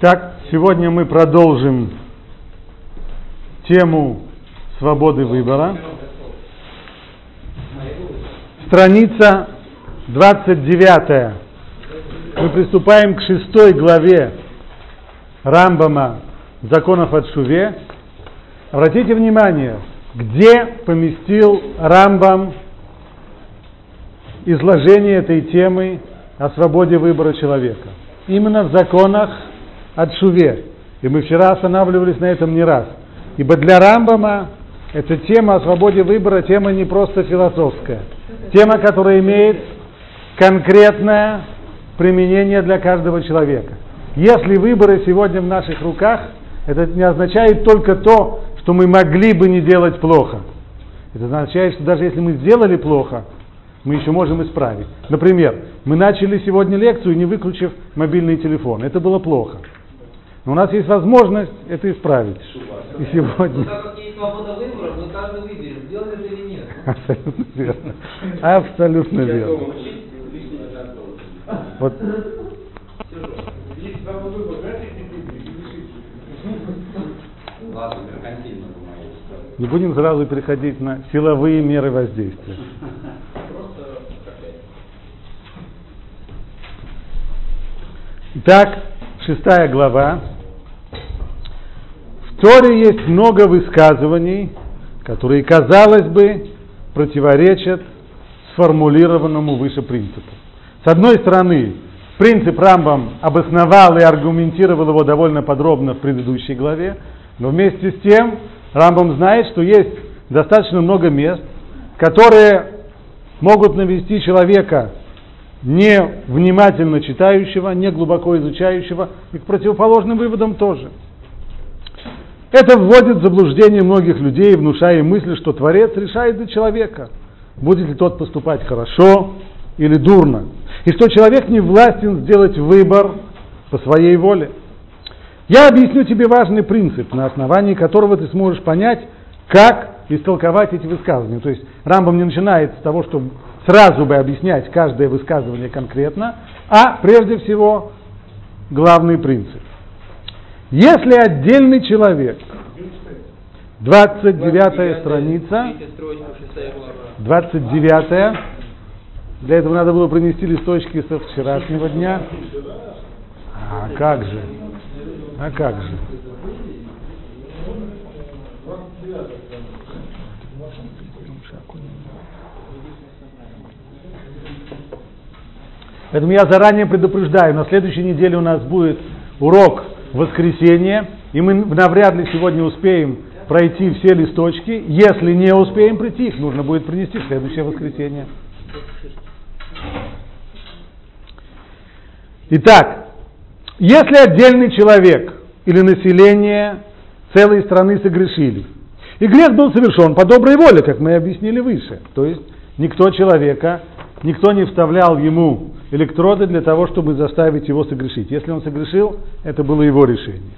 Так, сегодня мы продолжим тему свободы выбора. Страница 29. Мы приступаем к шестой главе Рамбама законов от Шуве. Обратите внимание, где поместил Рамбам изложение этой темы о свободе выбора человека. Именно в законах от Шуве. И мы вчера останавливались на этом не раз. Ибо для Рамбама эта тема о свободе выбора тема не просто философская. Тема, которая имеет конкретное применение для каждого человека. Если выборы сегодня в наших руках, это не означает только то, что мы могли бы не делать плохо. Это означает, что даже если мы сделали плохо, мы еще можем исправить. Например, мы начали сегодня лекцию, не выключив мобильный телефон. Это было плохо. Но у нас есть возможность это исправить. И сегодня. Так как есть свобода выбора, мы каждый выберем, сделать это или нет. Абсолютно верно. Абсолютно верно. Вот не будем сразу переходить на силовые меры воздействия. Итак, шестая глава. Торе есть много высказываний, которые, казалось бы, противоречат сформулированному выше принципу. С одной стороны, принцип Рамбам обосновал и аргументировал его довольно подробно в предыдущей главе, но вместе с тем Рамбам знает, что есть достаточно много мест, которые могут навести человека не внимательно читающего, не глубоко изучающего, и к противоположным выводам тоже. Это вводит в заблуждение многих людей, внушая мысль, что Творец решает за человека, будет ли тот поступать хорошо или дурно, и что человек не властен сделать выбор по своей воле. Я объясню тебе важный принцип, на основании которого ты сможешь понять, как истолковать эти высказывания. То есть Рамбам не начинает с того, чтобы сразу бы объяснять каждое высказывание конкретно, а прежде всего главный принцип. Если отдельный человек, 29 страница, Третья строчка, шестая глава. 29 для этого надо было принести листочки со вчерашнего дня. А как же? А как же? Поэтому я заранее предупреждаю, на следующей неделе у нас будет урок воскресенье, и мы навряд ли сегодня успеем пройти все листочки. Если не успеем прийти, их нужно будет принести в следующее воскресенье. Итак, если отдельный человек или население целой страны согрешили, и грех был совершен по доброй воле, как мы объяснили выше, то есть никто человека, никто не вставлял ему электроды для того, чтобы заставить его согрешить. Если он согрешил, это было его решение.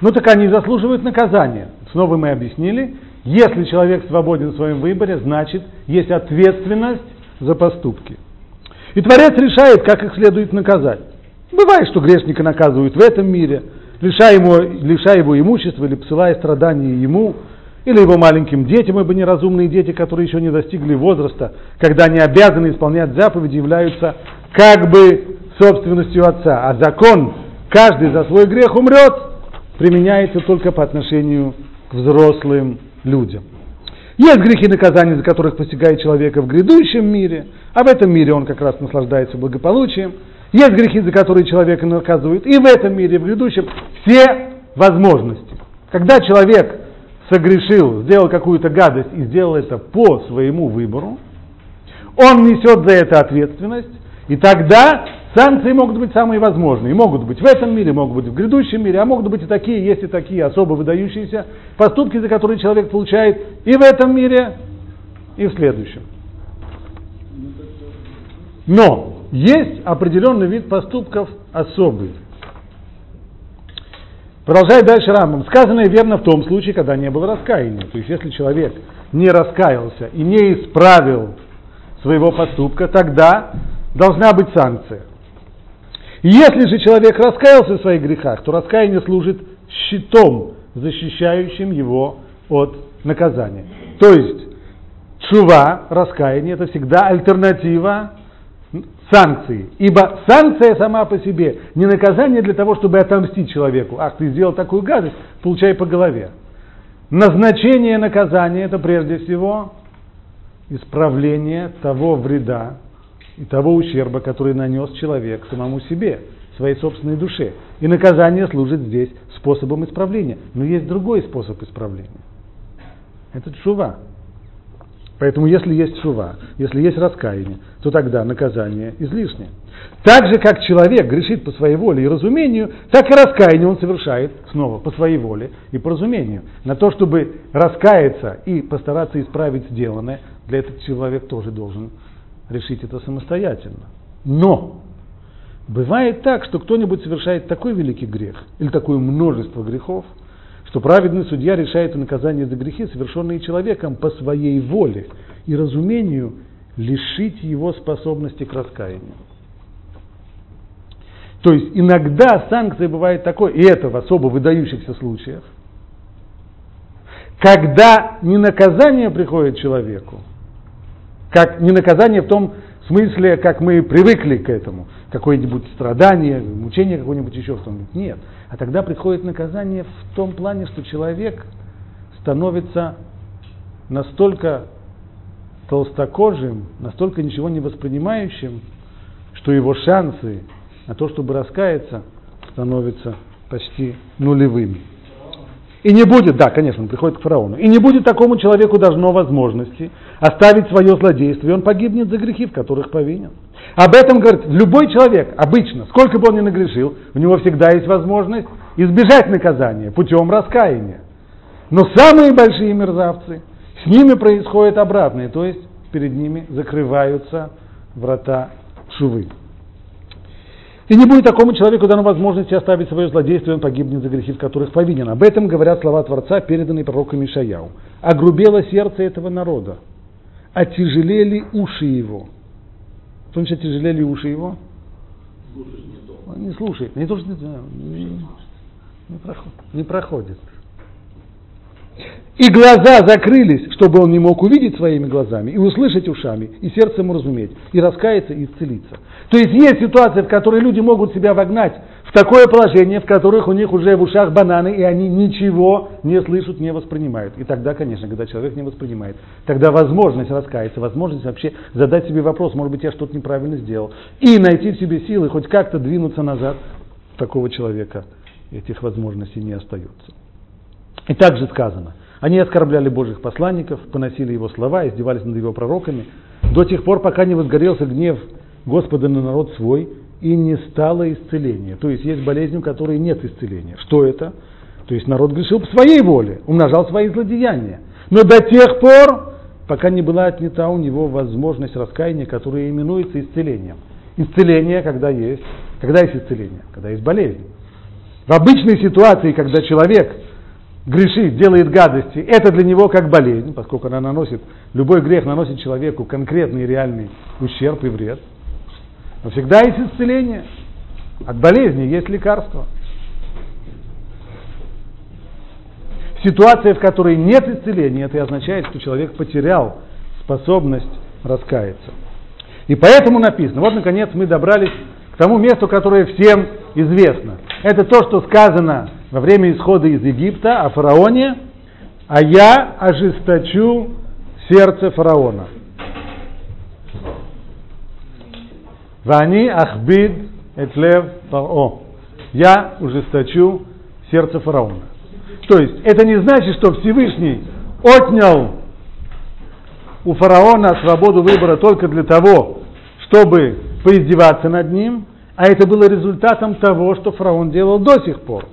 Ну так они заслуживают наказания. Снова мы объяснили, если человек свободен в своем выборе, значит есть ответственность за поступки. И Творец решает, как их следует наказать. Бывает, что грешника наказывают в этом мире, лишая его, лишая его имущества или посылая страдания ему, или его маленьким детям, ибо неразумные дети, которые еще не достигли возраста, когда они обязаны исполнять заповеди, являются как бы собственностью отца. А закон «каждый за свой грех умрет» применяется только по отношению к взрослым людям. Есть грехи наказания, за которых постигает человека в грядущем мире, а в этом мире он как раз наслаждается благополучием. Есть грехи, за которые человека наказывают и в этом мире, и в грядущем. Все возможности. Когда человек согрешил, сделал какую-то гадость и сделал это по своему выбору, он несет за это ответственность, и тогда санкции могут быть самые возможные. Могут быть в этом мире, могут быть в грядущем мире, а могут быть и такие, есть и такие особо выдающиеся поступки, за которые человек получает и в этом мире, и в следующем. Но есть определенный вид поступков особый. Продолжает дальше Рамбам. Сказанное верно в том случае, когда не было раскаяния. То есть, если человек не раскаялся и не исправил своего поступка, тогда должна быть санкция. Если же человек раскаялся в своих грехах, то раскаяние служит щитом, защищающим его от наказания. То есть чува, раскаяние, это всегда альтернатива санкции. Ибо санкция сама по себе не наказание для того, чтобы отомстить человеку. Ах, ты сделал такую гадость, получай по голове. Назначение наказания это прежде всего исправление того вреда и того ущерба, который нанес человек самому себе, своей собственной душе. И наказание служит здесь способом исправления. Но есть другой способ исправления. Это чува. Поэтому если есть шува, если есть раскаяние, то тогда наказание излишнее. Так же, как человек грешит по своей воле и разумению, так и раскаяние он совершает снова по своей воле и по разумению. На то, чтобы раскаяться и постараться исправить сделанное, для этого человек тоже должен решить это самостоятельно. Но бывает так, что кто-нибудь совершает такой великий грех или такое множество грехов – что праведный судья решает наказание за грехи, совершенные человеком по своей воле и разумению, лишить его способности к раскаянию. То есть иногда санкция бывает такой, и это в особо выдающихся случаях, когда не наказание приходит человеку, как не наказание в том смысле, как мы привыкли к этому, какое-нибудь страдание, мучение какое-нибудь еще что-нибудь. Нет. А тогда приходит наказание в том плане, что человек становится настолько толстокожим, настолько ничего не воспринимающим, что его шансы на то, чтобы раскаяться, становятся почти нулевыми. И не будет, да, конечно, он приходит к фараону, и не будет такому человеку должно возможности оставить свое злодейство, и он погибнет за грехи, в которых повинен. Об этом говорит любой человек, обычно, сколько бы он ни нагрешил, у него всегда есть возможность избежать наказания путем раскаяния. Но самые большие мерзавцы, с ними происходит обратное, то есть перед ними закрываются врата шувы. И не будет такому человеку дано возможности оставить свое злодейство, и он погибнет за грехи, в которых повинен. Об этом говорят слова Творца, переданные пророком Ишаяу. Огрубело сердце этого народа, отяжелели уши его. Что значит отяжелели уши его? Он не слушает. Не то, что не, не, проходит, не проходит. И глаза закрылись, чтобы он не мог увидеть своими глазами, и услышать ушами, и сердцем уразуметь, и раскаяться, и исцелиться. То есть есть ситуации, в которые люди могут себя вогнать такое положение, в которых у них уже в ушах бананы, и они ничего не слышат, не воспринимают. И тогда, конечно, когда человек не воспринимает, тогда возможность раскаяться, возможность вообще задать себе вопрос, может быть, я что-то неправильно сделал, и найти в себе силы хоть как-то двинуться назад, такого человека этих возможностей не остается. И также сказано, они оскорбляли Божьих посланников, поносили его слова, издевались над его пророками, до тех пор, пока не возгорелся гнев Господа на народ свой, и не стало исцеления. То есть есть болезнь, у которой нет исцеления. Что это? То есть народ грешил по своей воле, умножал свои злодеяния. Но до тех пор, пока не была отнята у него возможность раскаяния, которая именуется исцелением. Исцеление, когда есть, когда есть исцеление, когда есть болезнь. В обычной ситуации, когда человек грешит, делает гадости, это для него как болезнь, поскольку она наносит, любой грех наносит человеку конкретный реальный ущерб и вред. Но всегда есть исцеление. От болезни есть лекарство. Ситуация, в которой нет исцеления, это и означает, что человек потерял способность раскаяться. И поэтому написано, вот наконец мы добрались к тому месту, которое всем известно. Это то, что сказано во время исхода из Египта о фараоне, а я ожесточу сердце фараона. Вани ахбид этлев паро. Я ужесточу сердце фараона. То есть это не значит, что Всевышний отнял у фараона свободу выбора только для того, чтобы поиздеваться над ним, а это было результатом того, что фараон делал до сих пор.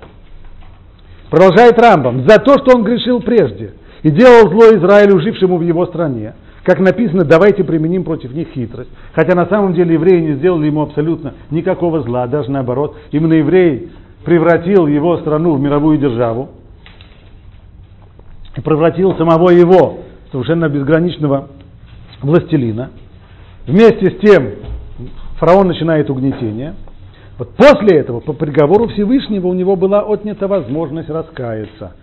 Продолжает Рамбам, за то, что он грешил прежде и делал зло Израилю, жившему в его стране, как написано, давайте применим против них хитрость. Хотя на самом деле евреи не сделали ему абсолютно никакого зла, даже наоборот. Именно еврей превратил его страну в мировую державу и превратил самого его совершенно безграничного властелина. Вместе с тем фараон начинает угнетение. Вот после этого, по приговору Всевышнего, у него была отнята возможность раскаяться,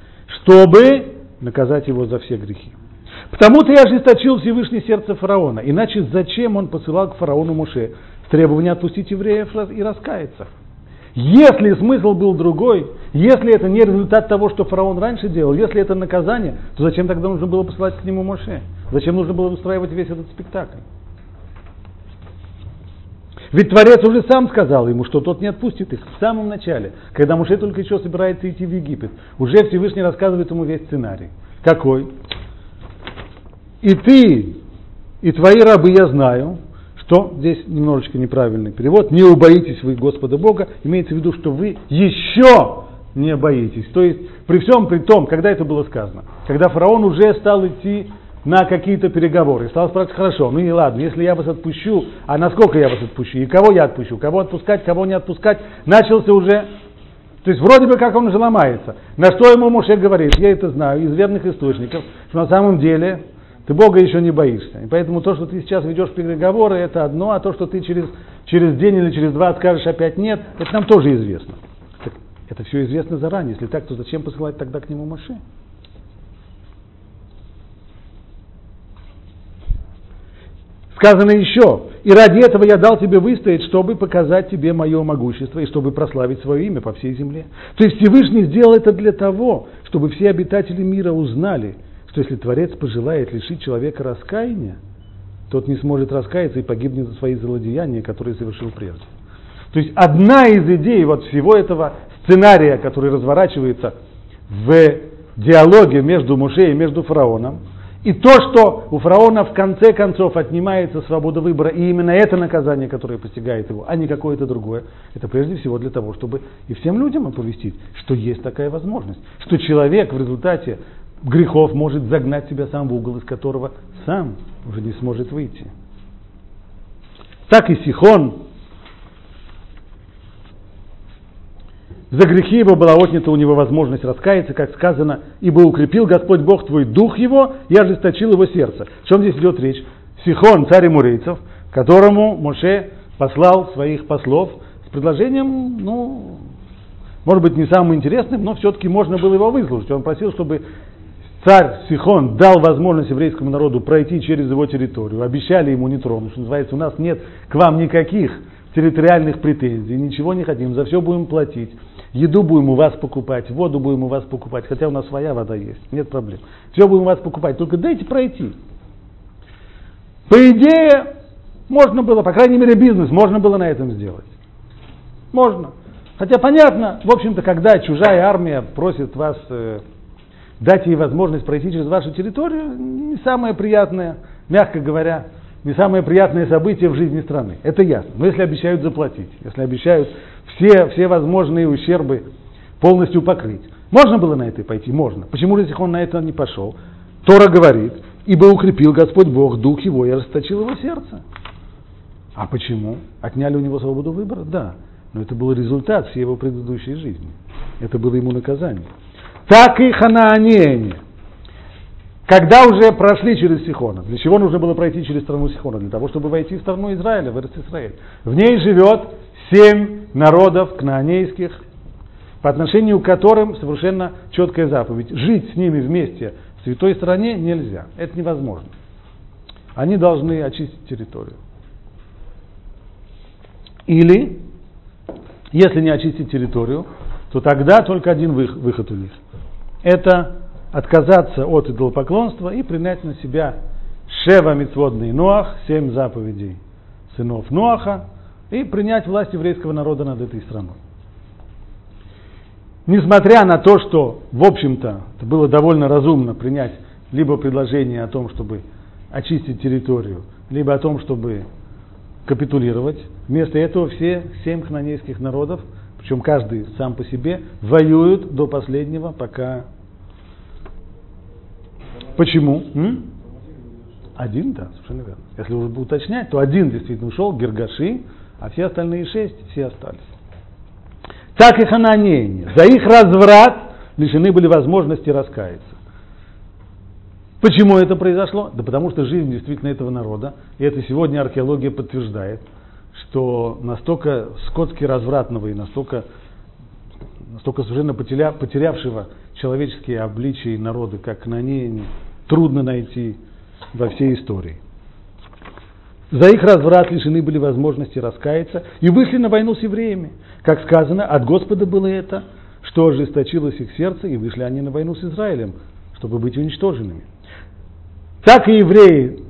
чтобы наказать его за все грехи. Потому-то я ожесточил Всевышний сердце фараона. Иначе зачем он посылал к фараону Муше с требованием отпустить евреев и раскаяться? Если смысл был другой, если это не результат того, что фараон раньше делал, если это наказание, то зачем тогда нужно было посылать к нему Моше? Зачем нужно было устраивать весь этот спектакль? Ведь Творец уже сам сказал ему, что тот не отпустит их в самом начале, когда Муше только еще собирается идти в Египет. Уже Всевышний рассказывает ему весь сценарий. Какой? И ты, и твои рабы я знаю, что здесь немножечко неправильный перевод, не убоитесь вы Господа Бога, имеется в виду, что вы еще не боитесь. То есть при всем при том, когда это было сказано, когда фараон уже стал идти на какие-то переговоры. Стал спрашивать, хорошо, ну и ладно, если я вас отпущу, а насколько я вас отпущу, и кого я отпущу, кого отпускать, кого не отпускать, начался уже, то есть вроде бы как он уже ломается. На что ему Моше говорит, я это знаю из верных источников, что на самом деле ты Бога еще не боишься. И поэтому то, что ты сейчас ведешь переговоры, это одно, а то, что ты через, через день или через два скажешь опять нет, это нам тоже известно. Так, это все известно заранее. Если так, то зачем посылать тогда к нему Моше? Сказано еще, и ради этого я дал тебе выстоять, чтобы показать тебе мое могущество и чтобы прославить свое имя по всей земле. То есть Всевышний сделал это для того, чтобы все обитатели мира узнали, что если Творец пожелает лишить человека раскаяния, тот не сможет раскаяться и погибнет за свои злодеяния, которые совершил прежде. То есть одна из идей вот всего этого сценария, который разворачивается в диалоге между Муше и между фараоном, и то, что у фараона в конце концов отнимается свобода выбора, и именно это наказание, которое постигает его, а не какое-то другое, это прежде всего для того, чтобы и всем людям оповестить, что есть такая возможность, что человек в результате грехов может загнать себя сам в угол, из которого сам уже не сможет выйти. Так и Сихон За грехи его была отнята у него возможность раскаяться, как сказано, ибо укрепил Господь Бог твой дух его и ожесточил его сердце. О чем здесь идет речь? Сихон, царь Мурейцев, которому Моше послал своих послов с предложением, ну, может быть, не самым интересным, но все-таки можно было его выслушать. Он просил, чтобы царь Сихон дал возможность еврейскому народу пройти через его территорию. Обещали ему не тронуть, что называется, у нас нет к вам никаких территориальных претензий, ничего не хотим, за все будем платить. Еду будем у вас покупать, воду будем у вас покупать, хотя у нас своя вода есть, нет проблем. Все будем у вас покупать, только дайте пройти. По идее, можно было, по крайней мере, бизнес можно было на этом сделать. Можно. Хотя понятно, в общем-то, когда чужая армия просит вас э, дать ей возможность пройти через вашу территорию, не самое приятное, мягко говоря, не самое приятное событие в жизни страны. Это ясно. Но если обещают заплатить, если обещают все, все возможные ущербы полностью покрыть. Можно было на это пойти? Можно. Почему же он на это не пошел? Тора говорит, ибо укрепил Господь Бог дух его и расточил его сердце. А почему? Отняли у него свободу выбора? Да. Но это был результат всей его предыдущей жизни. Это было ему наказание. Так и ханаанеяне. Когда уже прошли через Сихона, для чего нужно было пройти через страну Сихона? Для того, чтобы войти в страну Израиля, в Израиль. В ней живет семь народов кнаанейских, по отношению к которым совершенно четкая заповедь. Жить с ними вместе в святой стране нельзя. Это невозможно. Они должны очистить территорию. Или, если не очистить территорию, то тогда только один выход у них. Это отказаться от идолопоклонства и принять на себя Шева Мицводный Ноах, семь заповедей сынов Ноаха, и принять власть еврейского народа над этой страной. Несмотря на то, что, в общем-то, это было довольно разумно принять либо предложение о том, чтобы очистить территорию, либо о том, чтобы капитулировать, вместо этого все семь хнанейских народов, причем каждый сам по себе, воюют до последнего, пока Почему? М? Один, да, совершенно верно. Если уже уточнять, то один действительно ушел, Гергаши, а все остальные шесть, все остались. Так и хананеяне. За их разврат лишены были возможности раскаяться. Почему это произошло? Да потому что жизнь действительно этого народа, и это сегодня археология подтверждает, что настолько скотски развратного и настолько, настолько совершенно потеря, потерявшего человеческие обличия народы, как на ней, трудно найти во всей истории. За их разврат лишены были возможности раскаяться и вышли на войну с евреями. Как сказано, от Господа было это, что ожесточилось их сердце, и вышли они на войну с Израилем, чтобы быть уничтоженными. Так и евреи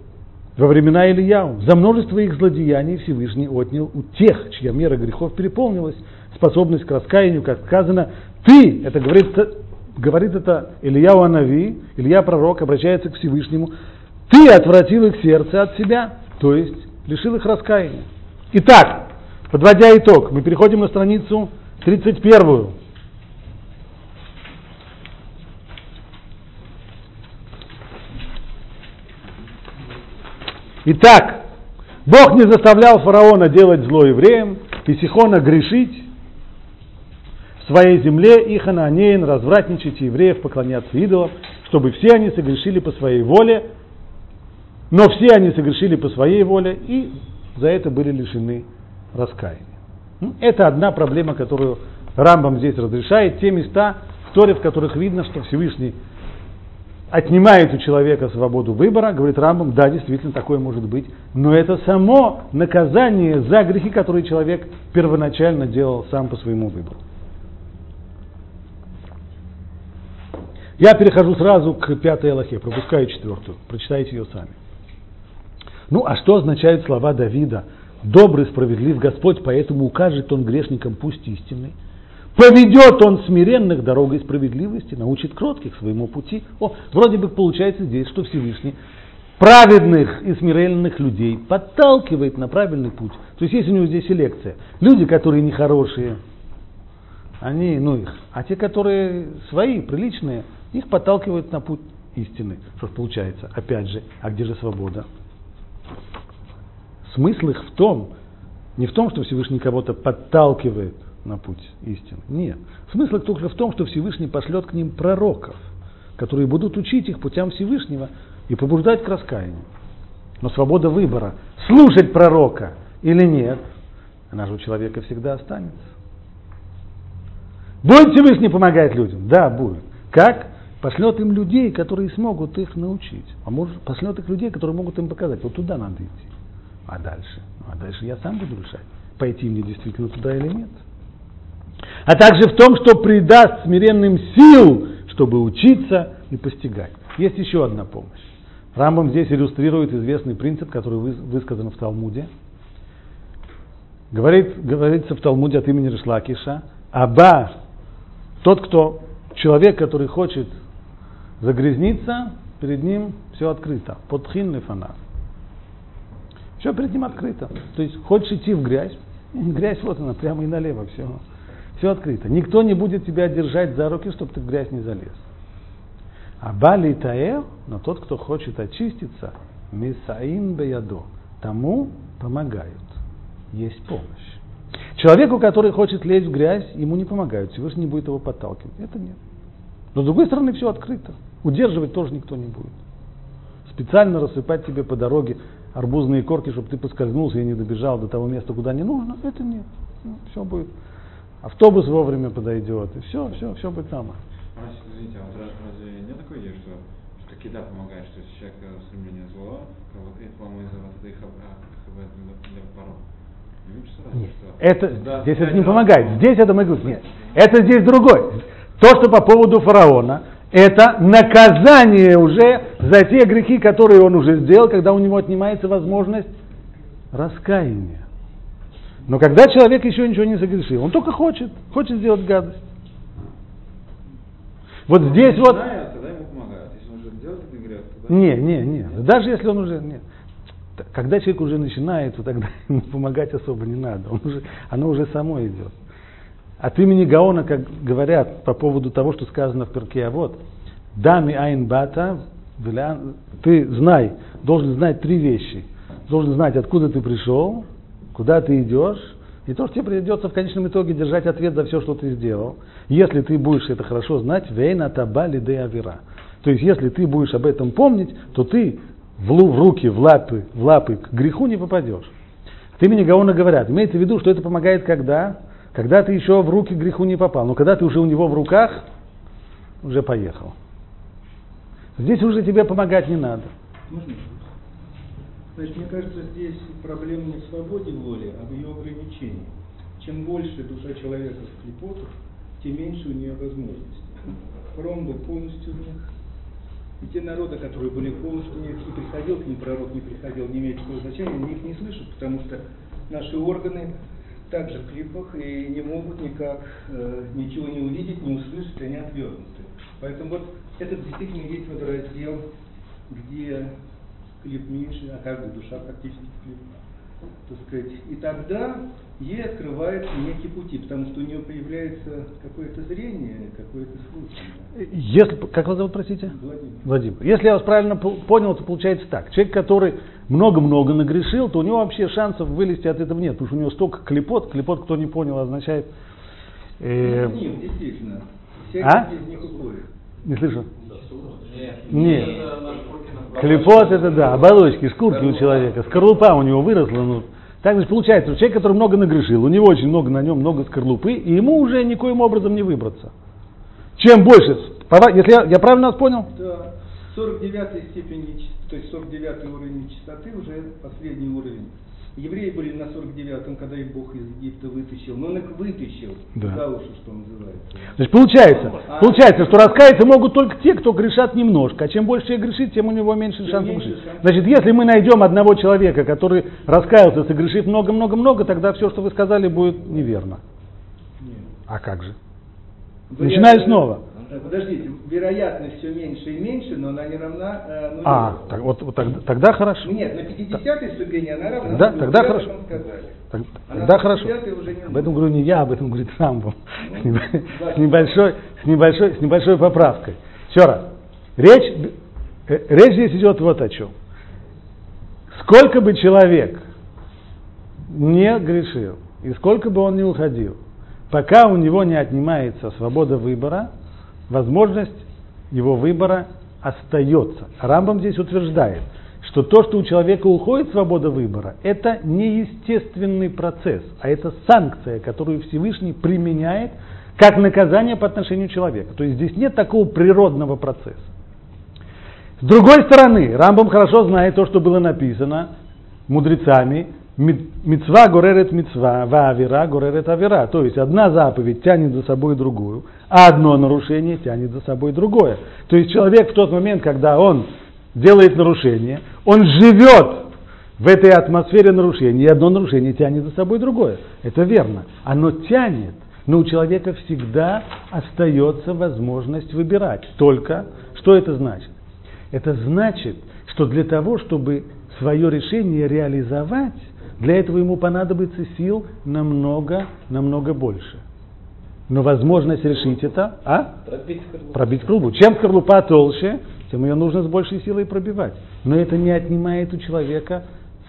во времена Ильяу за множество их злодеяний Всевышний отнял у тех, чья мера грехов переполнилась, способность к раскаянию, как сказано, ты, это говорит, говорит это Ильяу Анави, Илья пророк обращается к Всевышнему, ты отвратил их сердце от себя, то есть лишил их раскаяния. Итак, подводя итог, мы переходим на страницу 31. Итак, Бог не заставлял фараона делать зло евреям и Сихона грешить. В своей земле и хананеин развратничать евреев, поклоняться идолам, чтобы все они согрешили по своей воле, но все они согрешили по своей воле и за это были лишены раскаяния. Ну, это одна проблема, которую Рамбам здесь разрешает, те места в Торе, в которых видно, что Всевышний отнимает у человека свободу выбора, говорит Рамбам, да, действительно, такое может быть, но это само наказание за грехи, которые человек первоначально делал сам по своему выбору. Я перехожу сразу к пятой Аллахе, пропускаю четвертую, прочитайте ее сами. Ну, а что означают слова Давида? Добрый, справедлив Господь, поэтому укажет он грешникам пусть истинный. Поведет он смиренных дорогой справедливости, научит кротких своему пути. О, вроде бы получается здесь, что Всевышний праведных и смиренных людей подталкивает на правильный путь. То есть есть у него здесь селекция. Люди, которые нехорошие, они, ну их, а те, которые свои, приличные, их подталкивают на путь истины. Что получается? Опять же, а где же свобода? Смысл их в том, не в том, что Всевышний кого-то подталкивает на путь истины. Нет. Смысл только в том, что Всевышний пошлет к ним пророков, которые будут учить их путям Всевышнего и побуждать к раскаянию. Но свобода выбора, слушать пророка или нет, она же у человека всегда останется. Будет Всевышний помогать людям? Да, будет. Как? Пошлет им людей, которые смогут их научить. А может, пошлет их людей, которые могут им показать. Вот туда надо идти. А дальше? А дальше я сам буду решать, пойти мне действительно туда или нет а также в том, что придаст смиренным сил, чтобы учиться и постигать. Есть еще одна помощь. Рамбам здесь иллюстрирует известный принцип, который высказан в Талмуде. Говорит, говорится в Талмуде от имени Ришлакиша, Аба, тот, кто, человек, который хочет загрязниться, перед ним все открыто. Подхин лефанав. Все перед ним открыто. То есть хочешь идти в грязь, грязь вот она, прямо и налево, все. Все открыто. Никто не будет тебя держать за руки, чтобы ты в грязь не залез. А Бали Таэр, но тот, кто хочет очиститься, Мисаин Беядо, тому помогают. Есть помощь. Человеку, который хочет лезть в грязь, ему не помогают. Всевышний не будет его подталкивать. Это нет. Но с другой стороны, все открыто. Удерживать тоже никто не будет. Специально рассыпать тебе по дороге арбузные корки, чтобы ты поскользнулся и не добежал до того места, куда не нужно, это нет. Все будет автобус вовремя подойдет, и все, все, все будет нормально. Мальчик, извините, а вот разве нет такой идеи, что, что кида помогает, что если человек э, стремление зло, из этой хабет для порог? Нет, это, да, здесь это не помогает. Здесь это мы говорим, нет. Это здесь другой. То, что по поводу фараона, это наказание уже за те грехи, которые он уже сделал, когда у него отнимается возможность раскаяния. Но когда человек еще ничего не согрешил, он только хочет, хочет сделать гадость. Вот Но здесь вот... Знает, тогда ему помогают. Если он уже делает этот грех, тогда... Не, не, не. Даже если он уже... Нет. Когда человек уже начинает, то тогда ему помогать особо не надо. Он уже, оно уже само идет. От имени Гаона, как говорят по поводу того, что сказано в перке, а вот, дами айн бата, ты знай, должен знать три вещи. Должен знать, откуда ты пришел, куда ты идешь, и то, что тебе придется в конечном итоге держать ответ за все, что ты сделал. Если ты будешь это хорошо знать, вейна табали де авера. То есть, если ты будешь об этом помнить, то ты в, в руки, в лапы, в лапы к греху не попадешь. От имени Гаона говорят. Имеется в виду, что это помогает когда? Когда ты еще в руки греху не попал. Но когда ты уже у него в руках, уже поехал. Здесь уже тебе помогать не надо. Можно? Значит, мне кажется, здесь проблема не в свободе воли, а в ее ограничении. Чем больше душа человека в клепотах, тем меньше у нее возможностей. Хром был полностью в них. И те народы, которые были полностью в них, и приходил к ним пророк, не приходил, не имеет такого значения, они их не слышат, потому что наши органы также в клипах и не могут никак э, ничего не увидеть, не услышать, они отвернуты. Поэтому вот этот действительно есть вот раздел, где клип меньше, а каждая душа практически клип. Так сказать. И тогда ей открываются некие пути, потому что у нее появляется какое-то зрение, какое-то слушание. Если, как вас зовут, простите? Владимир. Владимир. Если я вас правильно по- понял, то получается так. Человек, который много-много нагрешил, то у него вообще шансов вылезти от этого нет, потому что у него столько клепот. Клепот, кто не понял, означает... э, Ну, Нет, действительно. Всякий А? из них уходит. не слышу. Нет. Нет. Клепот это да, оболочки, шкурки у человека, скорлупа у него выросла. Ну, так же получается, человек, который много нагрешил, у него очень много на нем, много скорлупы, и ему уже никоим образом не выбраться. Чем больше, если я, я правильно вас понял? Да. 49 степень, то есть 49 уровень нечистоты, уже последний уровень. Евреи были на 49-м, когда их Бог из Египта вытащил. Но он их вытащил Да. за уши, что называется. Значит, получается, получается, что раскаяться могут только те, кто грешат немножко. А чем больше человек грешит, тем у него меньше шансов меньше жить. шансов. Значит, если мы найдем одного человека, который раскаялся, согрешив много-много-много, тогда все, что вы сказали, будет неверно. Нет. А как же? Вероятно- Начинаю снова. Подождите, вероятность все меньше и меньше, но она не равна э, нулю. А, так, вот, вот тогда, тогда хорошо. Нет, на 50 ступени она равна Тогда- нулю. тогда хорошо. Так- А Тогда хорошо. 50 уже не Об этом говорю не я, об этом говорит Рамбом. Ну. С небольшой, с небольшой, с небольшой поправкой. Еще раз. Речь, э, речь здесь идет вот о чем. Сколько бы человек не грешил, и сколько бы он не уходил, пока у него не отнимается свобода выбора, возможность его выбора остается. Рамбам здесь утверждает, что то, что у человека уходит свобода выбора, это не естественный процесс, а это санкция, которую Всевышний применяет как наказание по отношению к человеку. То есть здесь нет такого природного процесса. С другой стороны, Рамбам хорошо знает то, что было написано мудрецами, Мецва горерет мецва, ва авера горерет авера. То есть одна заповедь тянет за собой другую, а одно нарушение тянет за собой другое. То есть человек в тот момент, когда он делает нарушение, он живет в этой атмосфере нарушения, и одно нарушение тянет за собой другое. Это верно. Оно тянет, но у человека всегда остается возможность выбирать. Только что это значит? Это значит, что для того, чтобы свое решение реализовать, для этого ему понадобится сил намного, намного больше. Но возможность решить это, а? Пробить скорлупу. Пробить скорлупу. Чем скорлупа толще, тем ее нужно с большей силой пробивать. Но это не отнимает у человека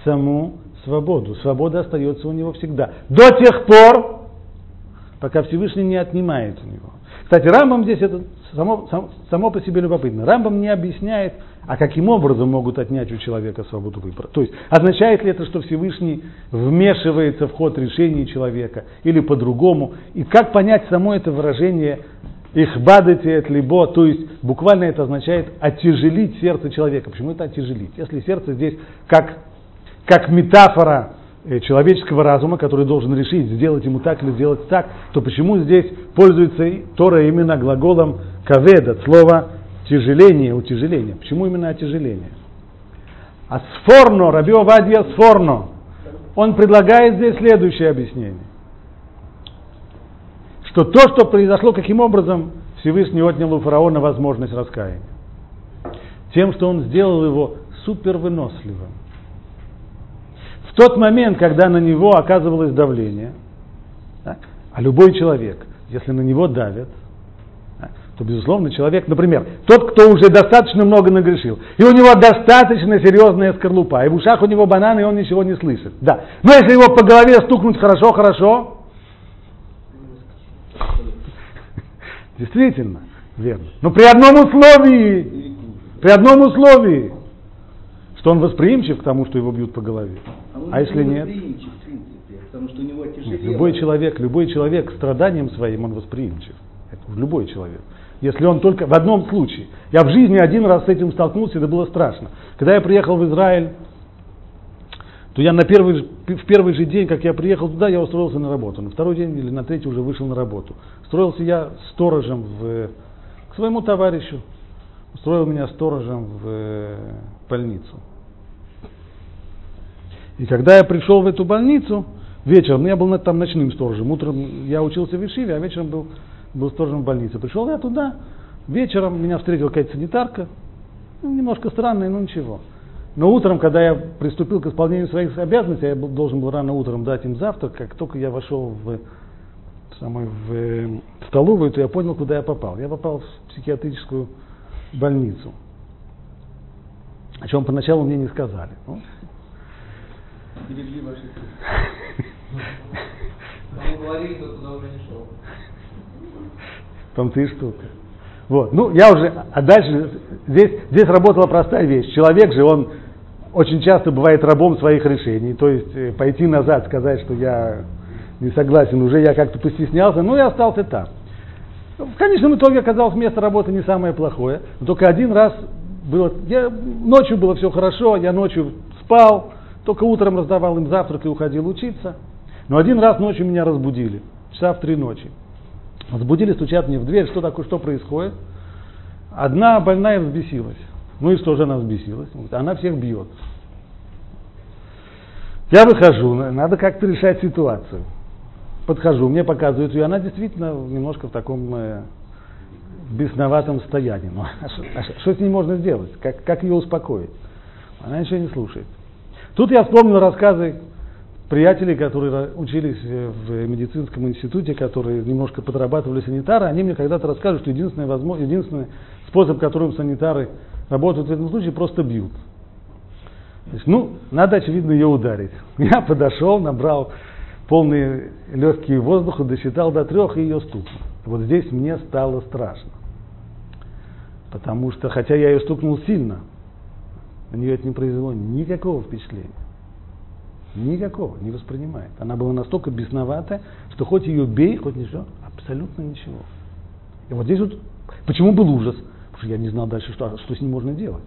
саму свободу. Свобода остается у него всегда. До тех пор, пока Всевышний не отнимает у него. Кстати, Рамбам здесь это само, сам- само по себе любопытно. Рамбам не объясняет, а каким образом могут отнять у человека свободу выбора. То есть, означает ли это, что Всевышний вмешивается в ход решений человека, или по-другому, и как понять само это выражение их бадете от либо, то есть буквально это означает отяжелить сердце человека. Почему это отяжелить? Если сердце здесь как, как метафора э, человеческого разума, который должен решить, сделать ему так или сделать так, то почему здесь пользуется Тора именно глаголом кавед, от слова тяжеление, утяжеление? Почему именно отяжеление? А сфорно, Раби Овадья сфорно, он предлагает здесь следующее объяснение. Что то, что произошло, каким образом Всевышний отнял у фараона возможность раскаяния? Тем, что он сделал его супервыносливым. В тот момент, когда на него оказывалось давление, а любой человек, если на него давят, то, безусловно, человек, например, тот, кто уже достаточно много нагрешил, и у него достаточно серьезная скорлупа, и в ушах у него бананы, и он ничего не слышит. Да. Но если его по голове стукнуть хорошо-хорошо, действительно, верно. Но при одном условии, при одном условии, что он восприимчив к тому, что его бьют по голове. А А если нет? потому что у него тяжелее. Любой человек, любой человек к страданиям своим, он восприимчив. Это любой человек. Если он только в одном случае. Я в жизни один раз с этим столкнулся, это было страшно. Когда я приехал в Израиль, то я на первый, в первый же день, как я приехал туда, я устроился на работу. На второй день или на третий уже вышел на работу. Устроился я сторожем в, к своему товарищу. Устроил меня сторожем в э, больницу. И когда я пришел в эту больницу, вечером, ну, я был там ночным сторожем, утром я учился в Ишиве, а вечером был, был сторожем больнице. Пришел я туда, вечером меня встретила какая-то санитарка, ну, немножко странная, но ничего. Но утром, когда я приступил к исполнению своих обязанностей, я был- должен был рано утром дать им завтрак, как только я вошел в, самую, в э, столовую, то я понял, куда я попал. Я попал в психиатрическую больницу. О чем поначалу мне не сказали. Ну, Берегли ваши Кому говорили, кто туда уже не шел. Там ты штука. Вот. Ну, я уже, а дальше здесь, здесь работала простая вещь. Человек же, он очень часто бывает рабом своих решений. То есть э, пойти назад, сказать, что я не согласен, уже я как-то постеснялся, ну и остался там. В конечном итоге оказалось место работы не самое плохое. Но только один раз было, я, ночью было все хорошо, я ночью спал, только утром раздавал им завтрак и уходил учиться. Но один раз ночью меня разбудили, часа в три ночи. Разбудили, стучат мне в дверь, что такое, что происходит. Одна больная взбесилась. Ну и что же она взбесилась? Она всех бьет. Я выхожу, на- надо как-то решать ситуацию. Подхожу, мне показывают ее, она действительно немножко в таком э, бесноватом состоянии. Ну, а что, а с ней можно сделать? Как, как ее успокоить? Она ничего не слушает. Тут я вспомнил рассказы приятелей, которые учились э, в медицинском институте, которые немножко подрабатывали санитары, они мне когда-то рассказывают, что единственный, возможно, единственный способ, которым санитары работают в этом случае, просто бьют. Есть, ну, надо, очевидно, ее ударить. Я подошел, набрал полные легкие воздуха, досчитал до трех и ее стукнул. Вот здесь мне стало страшно. Потому что, хотя я ее стукнул сильно, на нее это не произвело никакого впечатления. Никакого, не воспринимает. Она была настолько бесноватая, что хоть ее бей, хоть ничего, абсолютно ничего. И вот здесь вот, почему был ужас? Потому что я не знал дальше, что, что с ним можно делать.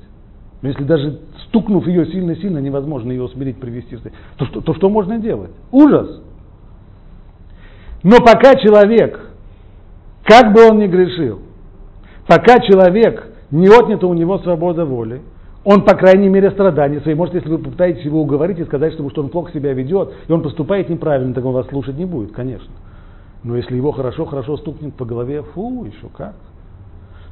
Но если даже стукнув ее сильно-сильно, невозможно ее усмирить, привести, в то что, то что можно делать? Ужас. Но пока человек, как бы он ни грешил, пока человек не отнята у него свобода воли, он, по крайней мере, страдания свои. Может, если вы попытаетесь его уговорить и сказать, что, что он плохо себя ведет, и он поступает неправильно, так он вас слушать не будет, конечно. Но если его хорошо-хорошо стукнет по голове, фу, еще как.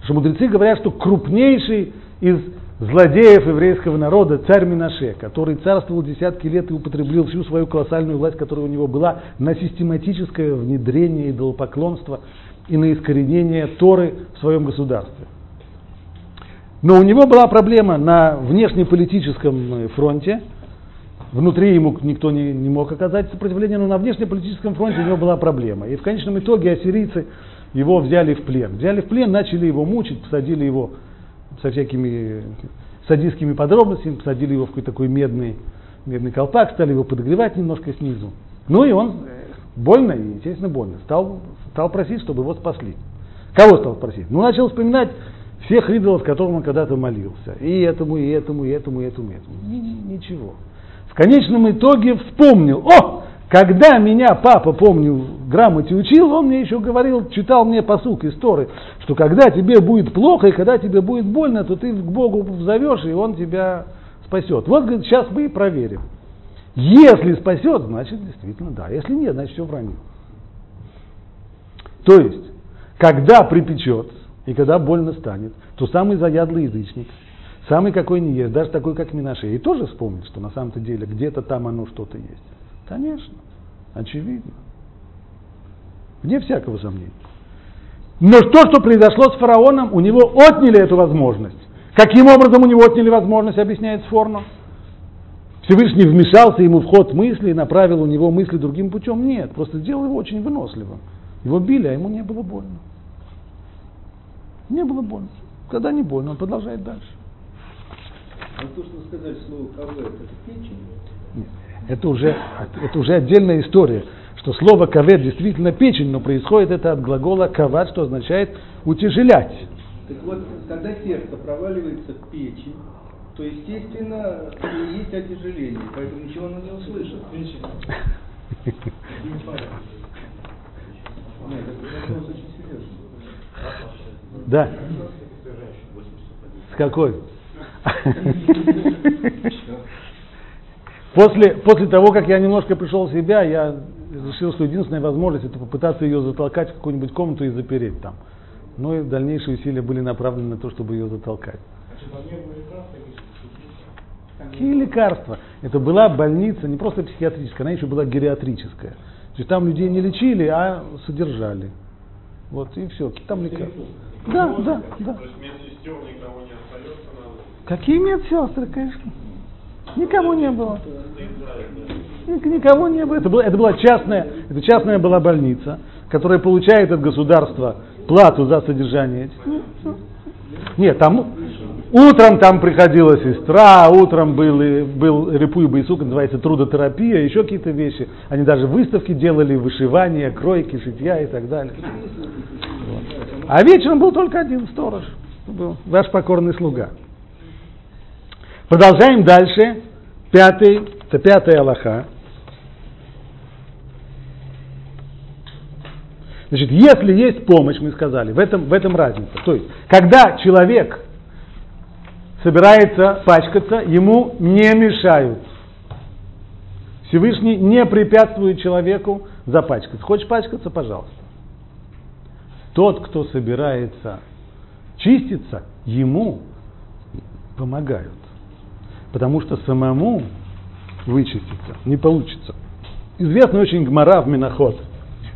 Что мудрецы говорят, что крупнейший из злодеев еврейского народа, царь Минаше, который царствовал десятки лет и употребил всю свою колоссальную власть, которая у него была, на систематическое внедрение идолопоклонства и на искоренение Торы в своем государстве. Но у него была проблема на внешнеполитическом э, фронте. Внутри ему никто не, не мог оказать сопротивление, но на внешнеполитическом фронте у него была проблема. И в конечном итоге ассирийцы его взяли в плен. Взяли в плен, начали его мучить, посадили его со всякими садистскими подробностями, посадили его в какой-то такой медный, медный колпак, стали его подогревать немножко снизу. Ну и он, больно, естественно, больно, стал, стал просить, чтобы его спасли. Кого стал просить? Ну, начал вспоминать всех идолов, которым он когда-то молился. И этому, и этому, и этому, и этому, и этому. Ни- ни- ничего. В конечном итоге вспомнил, о, когда меня папа, помню, грамоте учил, он мне еще говорил, читал мне посук из Торы, что когда тебе будет плохо и когда тебе будет больно, то ты к Богу взовешь, и он тебя спасет. Вот, говорит, сейчас мы и проверим. Если спасет, значит действительно да. Если нет, значит все вранье. То есть, когда припечет и когда больно станет, то самый заядлый язычник, самый какой не есть, даже такой, как Минаше, и тоже вспомнит, что на самом-то деле где-то там оно что-то есть. Конечно, очевидно. Вне всякого сомнения. Но то, что произошло с фараоном, у него отняли эту возможность. Каким образом у него отняли возможность, объясняет Сфорно? Всевышний вмешался ему в ход мысли и направил у него мысли другим путем? Нет, просто сделал его очень выносливым. Его били, а ему не было больно. Не было больно. Когда не больно, он продолжает дальше. А то, что вы сказали слово КВ, это печень? Нет. это уже, это уже отдельная история, что слово кавет действительно печень, но происходит это от глагола кават, что означает утяжелять. Так вот, когда сердце проваливается в печень, то, естественно, есть отяжеление, поэтому ничего оно не услышит. Нет, это вопрос очень серьезный. Да. С какой? После, после того, как я немножко пришел в себя, я решил, что единственная возможность это попытаться ее затолкать в какую-нибудь комнату и запереть там. Но и дальнейшие усилия были направлены на то, чтобы ее затолкать. Какие лекарства? Это была больница, не просто психиатрическая, она еще была гериатрическая. То есть там людей не лечили, а содержали. Вот и все. Там лекарства. Да, да, да. То есть медсестер никого не остается надо? Какие медсестры, конечно. Никого не было. Ник- Никого не было. Это, была, это была частная, это частная была больница, которая получает от государства плату за содержание. Нет, там утром там приходила сестра, утром был, был репу и байсук, называется трудотерапия, еще какие-то вещи. Они даже выставки делали, вышивание, кройки, шитья и так далее. А вечером был только один сторож. Был ваш покорный слуга. Продолжаем дальше. Пятый, это пятая Аллаха. Значит, если есть помощь, мы сказали, в этом, в этом разница. То есть, когда человек собирается пачкаться, ему не мешают. Всевышний не препятствует человеку запачкаться. Хочешь пачкаться, пожалуйста. Тот, кто собирается чиститься, ему помогают. Потому что самому вычиститься не получится. Известный очень гмара в Миноход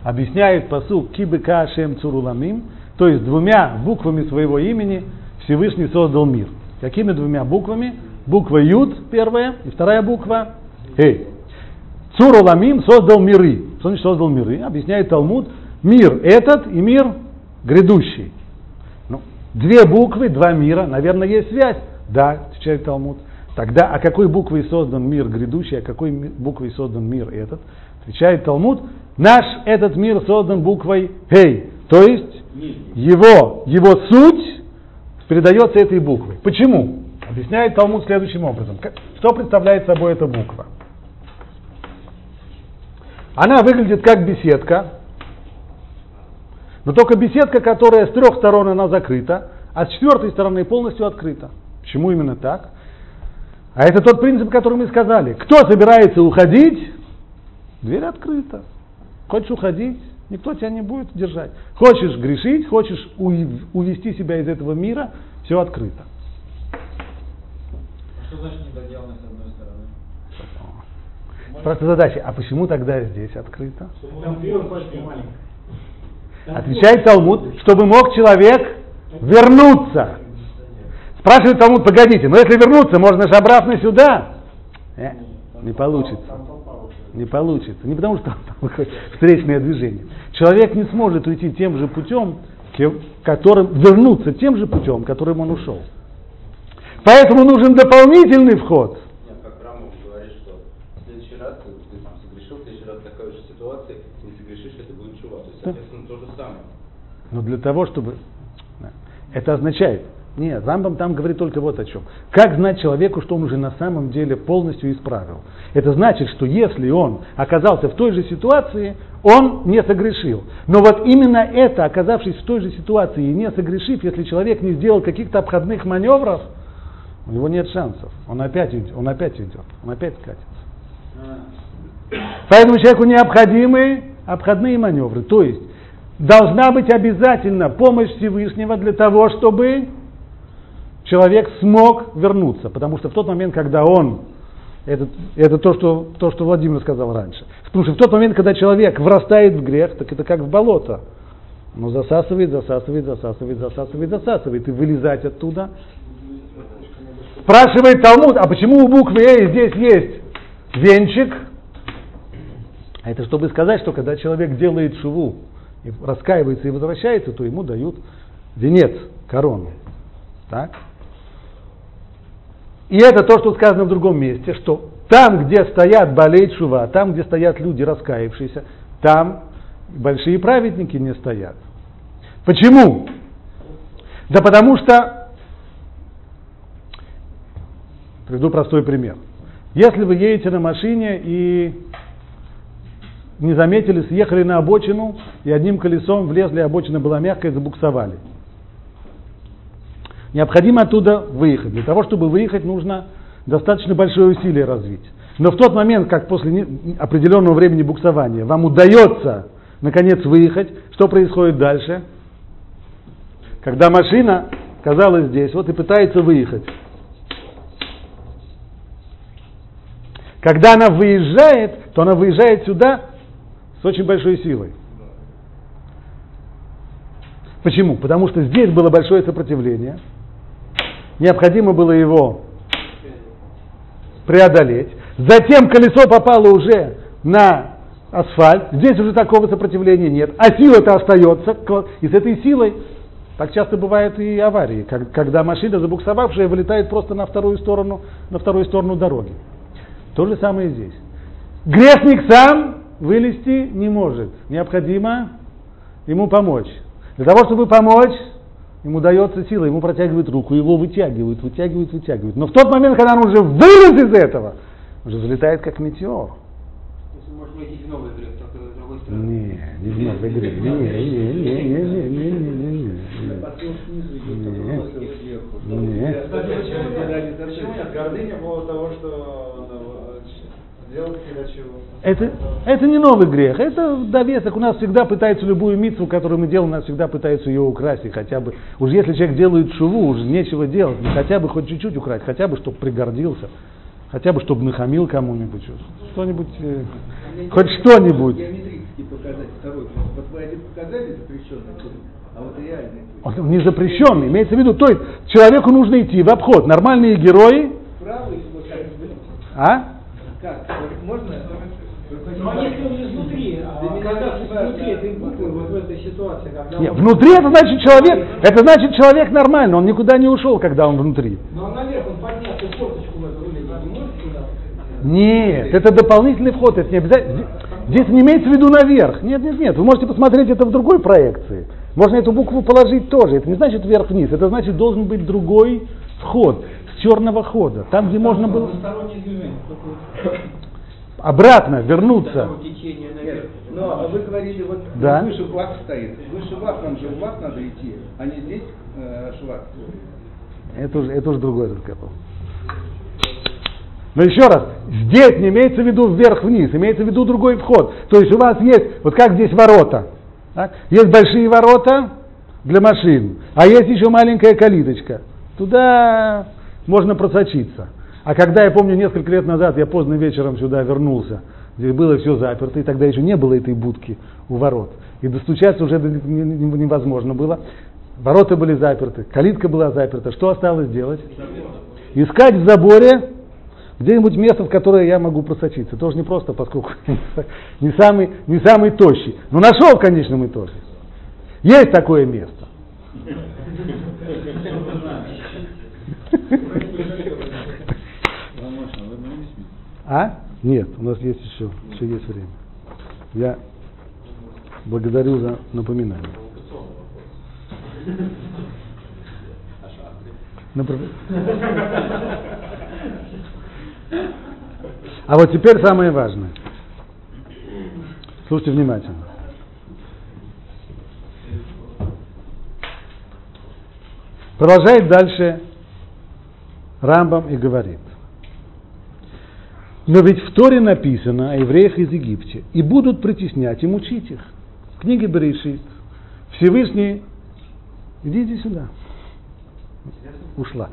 объясняет посук Кибека Шем Цуруламим, то есть двумя буквами своего имени Всевышний создал мир. Какими двумя буквами? Буква Юд первая и вторая буква Эй. Цуруламим создал миры. Что значит создал миры? Объясняет Талмуд. Мир этот и мир грядущий. Ну, две буквы, два мира, наверное, есть связь. Да, отвечает Талмуд. Тогда о какой буквой создан мир грядущий, о какой буквой создан мир этот? Отвечает Талмуд, наш этот мир создан буквой Хей, то есть его, его суть передается этой буквой. Почему? Объясняет Талмуд следующим образом. Что представляет собой эта буква? Она выглядит как беседка, но только беседка, которая с трех сторон она закрыта, а с четвертой стороны полностью открыта. Почему именно так? А это тот принцип, который мы сказали. Кто собирается уходить, дверь открыта. Хочешь уходить, никто тебя не будет держать. Хочешь грешить, хочешь увести себя из этого мира, все открыто. Что значит недоделанность с одной стороны? Просто задача, а почему тогда здесь открыто? Отвечает Талмуд, чтобы мог человек вернуться. Спрашивает Талмуд, погодите, но если вернуться, можно же обратно сюда. Э, не получится. Не получится. Не потому, что там встречное движение. Человек не сможет уйти тем же путем, которым, вернуться тем же путем, которым он ушел. Поэтому нужен дополнительный вход. Нет, как Рамов говорит, что в следующий раз ты, там согрешил, в следующий раз такая же ситуация, не согрешишь, это будет чува. То есть, соответственно, то же самое. Но для того, чтобы... Это означает... Нет, Рамбам там говорит только вот о чем. Как знать человеку, что он уже на самом деле полностью исправил? Это значит, что если он оказался в той же ситуации, он не согрешил. Но вот именно это, оказавшись в той же ситуации и не согрешив, если человек не сделал каких-то обходных маневров, у него нет шансов. Он опять он опять идет, он опять катится. Поэтому человеку необходимы обходные маневры. То есть должна быть обязательно помощь Всевышнего для того, чтобы человек смог вернуться. Потому что в тот момент, когда он, это, это то, что, то, что Владимир сказал раньше, потому что в тот момент, когда человек врастает в грех, так это как в болото. Но засасывает, засасывает, засасывает, засасывает, засасывает. И вылезать оттуда. Спрашивает Талмуд, а почему у буквы Э здесь есть венчик? А это чтобы сказать, что когда человек делает шуву, и раскаивается и возвращается, то ему дают венец, корону. Так? И это то, что сказано в другом месте, что там, где стоят болей шува, там, где стоят люди раскаявшиеся, там большие праведники не стоят. Почему? Да потому что, приведу простой пример. Если вы едете на машине и не заметили, съехали на обочину и одним колесом влезли, обочина была мягкая, забуксовали. Необходимо оттуда выехать. Для того, чтобы выехать, нужно достаточно большое усилие развить. Но в тот момент, как после определенного времени буксования вам удается наконец выехать, что происходит дальше? Когда машина оказалась здесь, вот и пытается выехать. Когда она выезжает, то она выезжает сюда с очень большой силой. Почему? Потому что здесь было большое сопротивление, необходимо было его преодолеть. Затем колесо попало уже на асфальт, здесь уже такого сопротивления нет, а сила-то остается, и с этой силой так часто бывают и аварии, когда машина, забуксовавшая, вылетает просто на вторую сторону, на вторую сторону дороги. То же самое и здесь. Грешник сам вылезти не может. Необходимо ему помочь. Для того, чтобы помочь, ему дается сила, ему протягивают руку, его вытягивают, вытягивают, вытягивают. Но в тот момент, когда он уже вылез из этого, уже залетает как метеор. Может войти в новый грех, только с другой стороны. Не, не в новый грех. Не, не, не, не, не, не, не, не, не, не. Потом снизу идет, Нет. потом сверху. Нет. Кстати, почему Когда не нет? зацепит. Почему нет? Гордыня по поводу того, что ну, делать для чего? Это, это не новый грех, это довесок. У нас всегда пытаются любую митцву, которую мы делаем, нас всегда пытаются ее украсить. Хотя бы, уж если человек делает шуву, уже нечего делать, ну, хотя бы хоть чуть-чуть украсть, хотя бы, чтобы пригордился, хотя бы, чтобы нахамил кому-нибудь, что-нибудь, э, хоть что-нибудь. Вот вы один показали запрещенный а вот реальный. Он не запрещенный, имеется в виду, то есть человеку нужно идти в обход. Нормальные герои, а? Как? Можно? Ну а если он изнутри, а важно- внутри этой буквы, вот в этой ситуации, когда Нет, он- внутри это значит человек, это значит человек нормально, он никуда не ушел, когда он внутри. Но он наверх, он поднялся, форточку в эту вылезет, не может туда? Нет, это дополнительный вход, это не обязательно. Здесь не имеется в виду наверх. Нет, нет, нет. Вы можете посмотреть это в другой проекции. Можно эту букву положить тоже. Это не значит вверх-вниз. Это значит должен быть другой вход черного хода. Там, где можно было обратно вернуться. но вы говорили, вот Да. выше флаг стоит. Выше флаг, нам же в флаг надо идти, а не здесь э, швак. Это уже, это уже другой разговор. Но еще раз, здесь не имеется в виду вверх-вниз, имеется в виду другой вход. То есть у вас есть, вот как здесь ворота. так? Есть большие ворота для машин, а есть еще маленькая калиточка. Туда можно просочиться. А когда, я помню, несколько лет назад я поздно вечером сюда вернулся, здесь было все заперто, и тогда еще не было этой будки у ворот. И достучаться уже не- не- невозможно было. Ворота были заперты, калитка была заперта. Что осталось делать? Искать в заборе где-нибудь место, в которое я могу просочиться. Тоже не просто, поскольку не самый, не самый тощий. Но нашел в конечном итоге. Есть такое место. Ромаша, вы молились ведь? А? Нет, у нас есть еще, еще есть время. Я благодарю за напоминание. А вот теперь самое важное. Слушайте внимательно. Продолжает дальше Рамбам и говорит. Но ведь в Торе написано о евреях из Египте, и будут притеснять и мучить их. В книге Берешит Всевышний, идите сюда, ушла.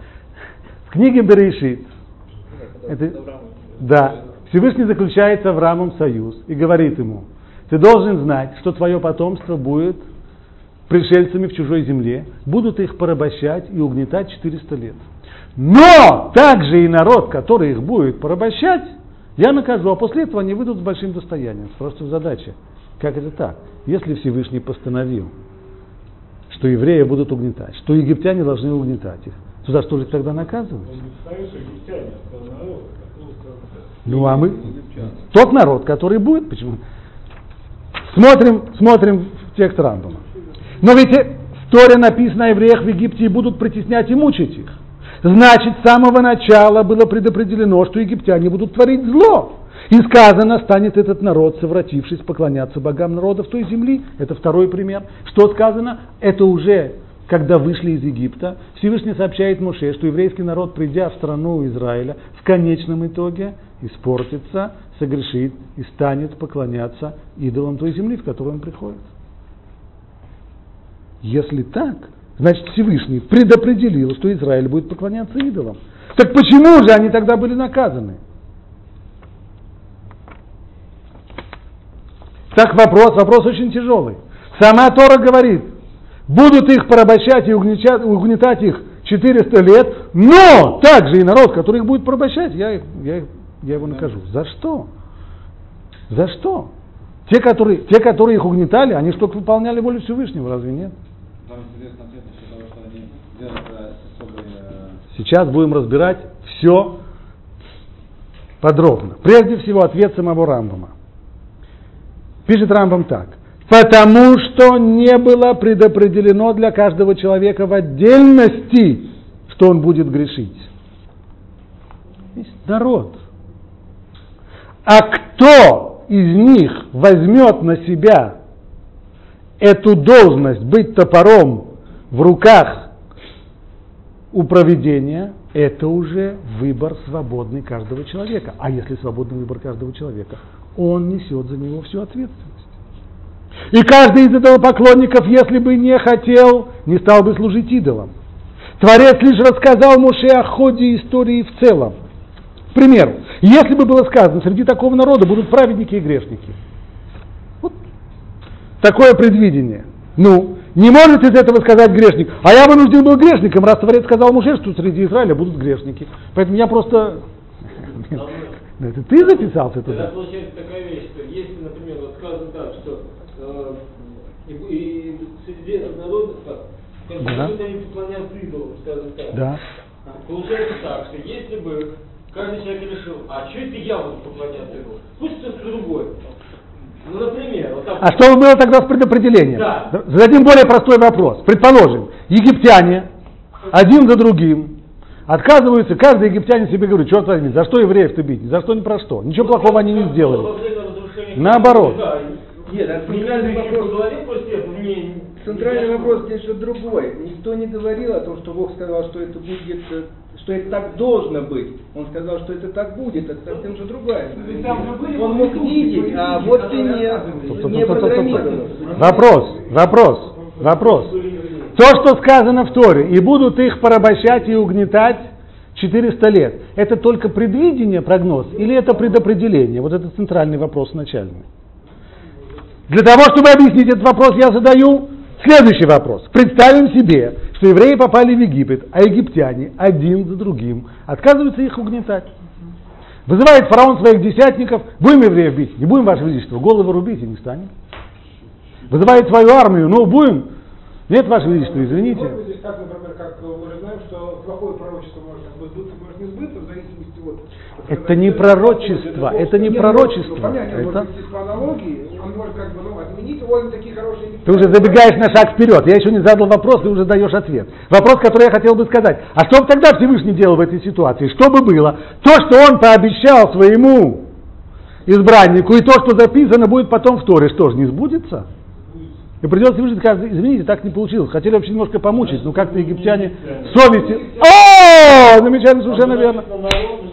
В книге Берешит, это, да, Всевышний заключает с Авраамом союз и говорит ему, ты должен знать, что твое потомство будет пришельцами в чужой земле, будут их порабощать и угнетать 400 лет. Но также и народ, который их будет порабощать, я накажу, а после этого они выйдут с большим достоянием. Просто задача. Как это так? Если Всевышний постановил, что евреи будут угнетать, что египтяне должны угнетать их, То за что же тогда наказывать? А? Ну а мы... Тот народ, который будет, почему? Смотрим, смотрим в текст Рамбама. Но ведь в Торе написано евреях в Египте и будут притеснять и мучить их. Значит, с самого начала было предопределено, что египтяне будут творить зло. И сказано, станет этот народ, совратившись, поклоняться богам народов той земли. Это второй пример. Что сказано? Это уже когда вышли из Египта, Всевышний сообщает Моше, что еврейский народ, придя в страну Израиля, в конечном итоге испортится, согрешит и станет поклоняться идолам той земли, в которую он приходит. Если так, значит Всевышний предопределил, что Израиль будет поклоняться идолам. Так почему же они тогда были наказаны? Так вопрос, вопрос очень тяжелый. Сама Тора говорит, будут их порабощать и угнетать, их 400 лет, но также и народ, который их будет порабощать, я, их, я, их, я его накажу. За что? За что? Те которые, те, которые их угнетали, они что, выполняли волю Всевышнего, разве нет? Особые... э, Сейчас будем разбирать все подробно. Прежде всего, ответ самого Рамбама. Пишет Рамбам так. Потому что не было предопределено для каждого человека в отдельности, что он будет грешить. Есть народ. А кто из них возьмет на себя эту должность быть топором в руках у проведения, это уже выбор свободный каждого человека. А если свободный выбор каждого человека, он несет за него всю ответственность. И каждый из этого поклонников, если бы не хотел, не стал бы служить идолам. Творец лишь рассказал Моше о ходе истории в целом. К примеру, если бы было сказано, среди такого народа будут праведники и грешники. Такое предвидение. Ну, не может из этого сказать грешник, а я вынужден был грешником, раз Творец сказал Муше, что среди Израиля будут грешники. Поэтому я просто... Это ты записался Тогда туда? получается такая вещь, что если, например, вот сказано так, что э, и, и среди скажем, Да. будут они поклоняться идолам, скажем так. Да. Получается так, что если бы каждый человек решил, а что это я буду поклоняться идолам? Пусть кто-то другой. Ну, например, вот так. А что было тогда с предопределением? Да. Зададим более простой вопрос. Предположим, египтяне один за другим отказываются, каждый египтянин себе говорит, черт возьми, за что евреев ты бить? За что, ни про что. Ничего плохого они не сделали. Наоборот. Да, Нет, а центральный вопрос, этого, мне... центральный не вопрос здесь же другой. Никто не говорил о том, что Бог сказал, что это будет, э, что это так должно быть. Он сказал, что это так будет, это совсем же другая. Он мог видеть, а люди, вот которые не, не программировано. Вопрос, вопрос, вопрос. То, что сказано в Торе, и будут их порабощать и угнетать 400 лет, это только предвидение, прогноз, или это предопределение? Вот это центральный вопрос начальный. Для того, чтобы объяснить этот вопрос, я задаю следующий вопрос. Представим себе, что евреи попали в Египет, а египтяне один за другим отказываются их угнетать. Вызывает фараон своих десятников, будем евреев бить, не будем, ваше величество, головы рубить и не станем. Вызывает свою армию, ну будем. Нет, ваше величество, извините. Может быть, здесь так, например, как мы уже знаем, что плохое пророчество может сбыться, может не сбыться, в зависимости от... Это не пророчество, это не пророчество. Ну, понятно, Это- может быть, из хронологии, он может как бы, ну, такие хорошие... Ты уже забегаешь на шаг вперед. Я еще не задал вопрос, ты уже даешь ответ. Вопрос, который я хотел бы сказать. А что бы тогда Всевышний делал в этой ситуации? Что бы было? То, что он пообещал своему избраннику, и то, что записано будет потом в Торе, что же, не сбудется? И придется Всевышний сказать, извините, так не получилось. Хотели вообще немножко помучить, но как-то египтяне совести... О, замечательно, совершенно верно.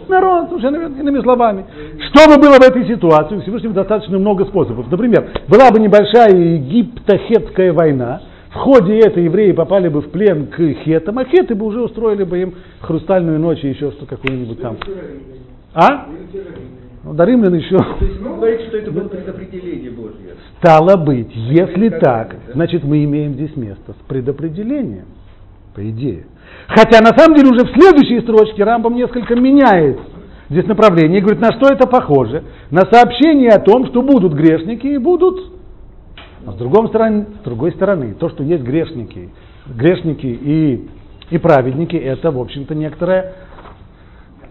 Народ, совершенно верно, иными словами. Что бы было в этой ситуации? У Всевышнего достаточно много способов. Например, была бы небольшая египтохетская война, в ходе этой евреи попали бы в плен к хетам, а хеты бы уже устроили бы им хрустальную ночь и еще что какую-нибудь там. А? Ну, до римлян еще. То есть вы говорите, что это было предопределение Божье. Стало быть, если так, значит мы имеем здесь место с предопределением, по идее. Хотя на самом деле уже в следующей строчке Рамбам несколько меняет здесь направление и говорит, на что это похоже? На сообщение о том, что будут грешники и будут. А с другой стороны, с другой стороны то, что есть грешники, грешники и и праведники – это, в общем-то, некоторая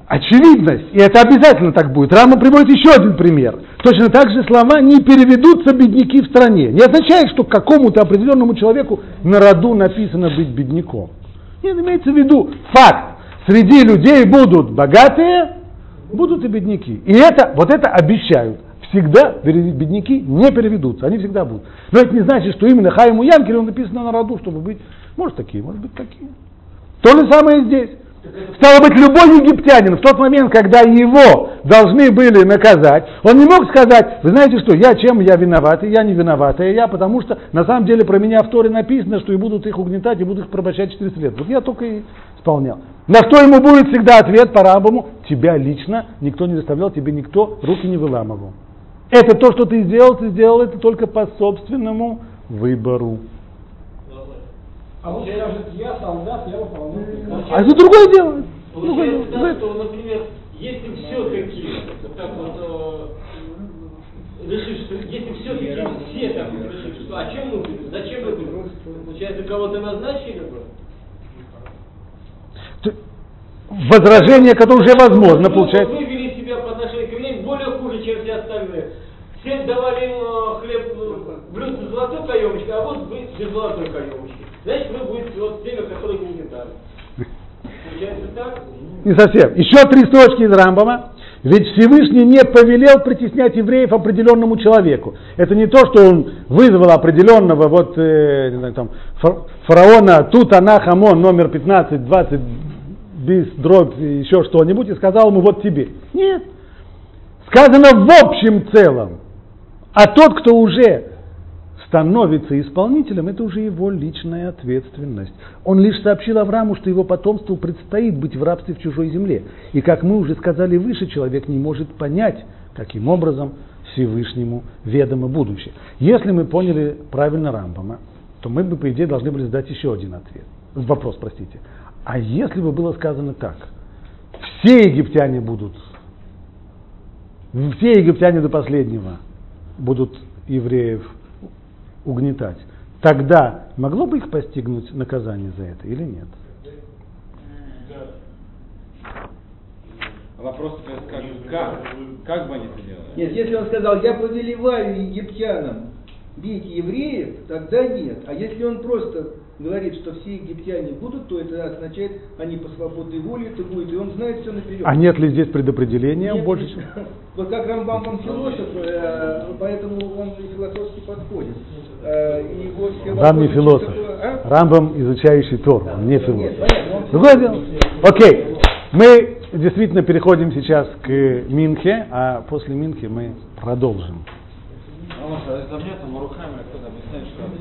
очевидность. И это обязательно так будет. Рама приводит еще один пример. Точно так же слова не переведутся бедняки в стране. Не означает, что какому-то определенному человеку на роду написано быть бедняком. Нет, имеется в виду факт. Среди людей будут богатые, будут и бедняки. И это, вот это обещают. Всегда бедняки не переведутся, они всегда будут. Но это не значит, что именно Хайму Янкелю написано на роду, чтобы быть, может такие, может быть такие. То же самое и здесь. Стало быть, любой египтянин в тот момент, когда его должны были наказать, он не мог сказать, вы знаете что, я чем я виноват, и я не виноват, и я, потому что на самом деле про меня в Торе написано, что и будут их угнетать, и будут их порабощать 400 лет. Вот я только и исполнял. На что ему будет всегда ответ по рабому, тебя лично никто не заставлял, тебе никто руки не выламывал. Это то, что ты сделал, ты сделал это только по собственному выбору. А он скажет, я солдат, я выполняю приказ. А это другое дело. Получается так, что, например, если все-таки так вот э, решишь, что если все-таки все так вот решили, что а чем мы будем, зачем мы будем? Получается, кого-то назначили бы? Возражение, которое уже возможно, Ну, получается. Вы вели себя по отношению к евреям более хуже, чем все остальные. Все давали им э, хлеб э, блюдце с золотой каемочкой, а вот вы без золотой каемочки. Значит, вы будете вот теми, которые угнетали. Получается так? Не совсем. Еще три строчки из Рамбама. Ведь Всевышний не повелел притеснять евреев определенному человеку. Это не то, что он вызвал определенного вот, э, не знаю, там, фа- фараона Тутанахамон номер 15, 20, без дробь, еще что-нибудь, и сказал ему вот тебе. Нет. Сказано в общем целом. А тот, кто уже становится исполнителем, это уже его личная ответственность. Он лишь сообщил Аврааму, что его потомству предстоит быть в рабстве в чужой земле. И как мы уже сказали выше, человек не может понять, каким образом Всевышнему ведомо будущее. Если мы поняли правильно Рамбама, то мы бы, по идее, должны были задать еще один ответ. Вопрос, простите. А если бы было сказано так, все египтяне будут, все египтяне до последнего будут евреев угнетать, тогда могло бы их постигнуть наказание за это или нет? Вопрос, то есть, как, как, как бы они это делали? Нет, если он сказал, я повелеваю египтянам бить евреев, тогда нет. А если он просто говорит, что все египтяне будут, то это означает, они по свободной воле это будет, и он знает все наперед. А нет ли здесь предопределения Нет, больше? Вот как Рамбам он философ, э, поэтому он и философски подходит. Э, Рамбам не философ. а? Рамбам изучающий Тору, он не философ. Он Другое дело. Окей. Мы действительно переходим сейчас к Минхе, а после Минхи мы продолжим.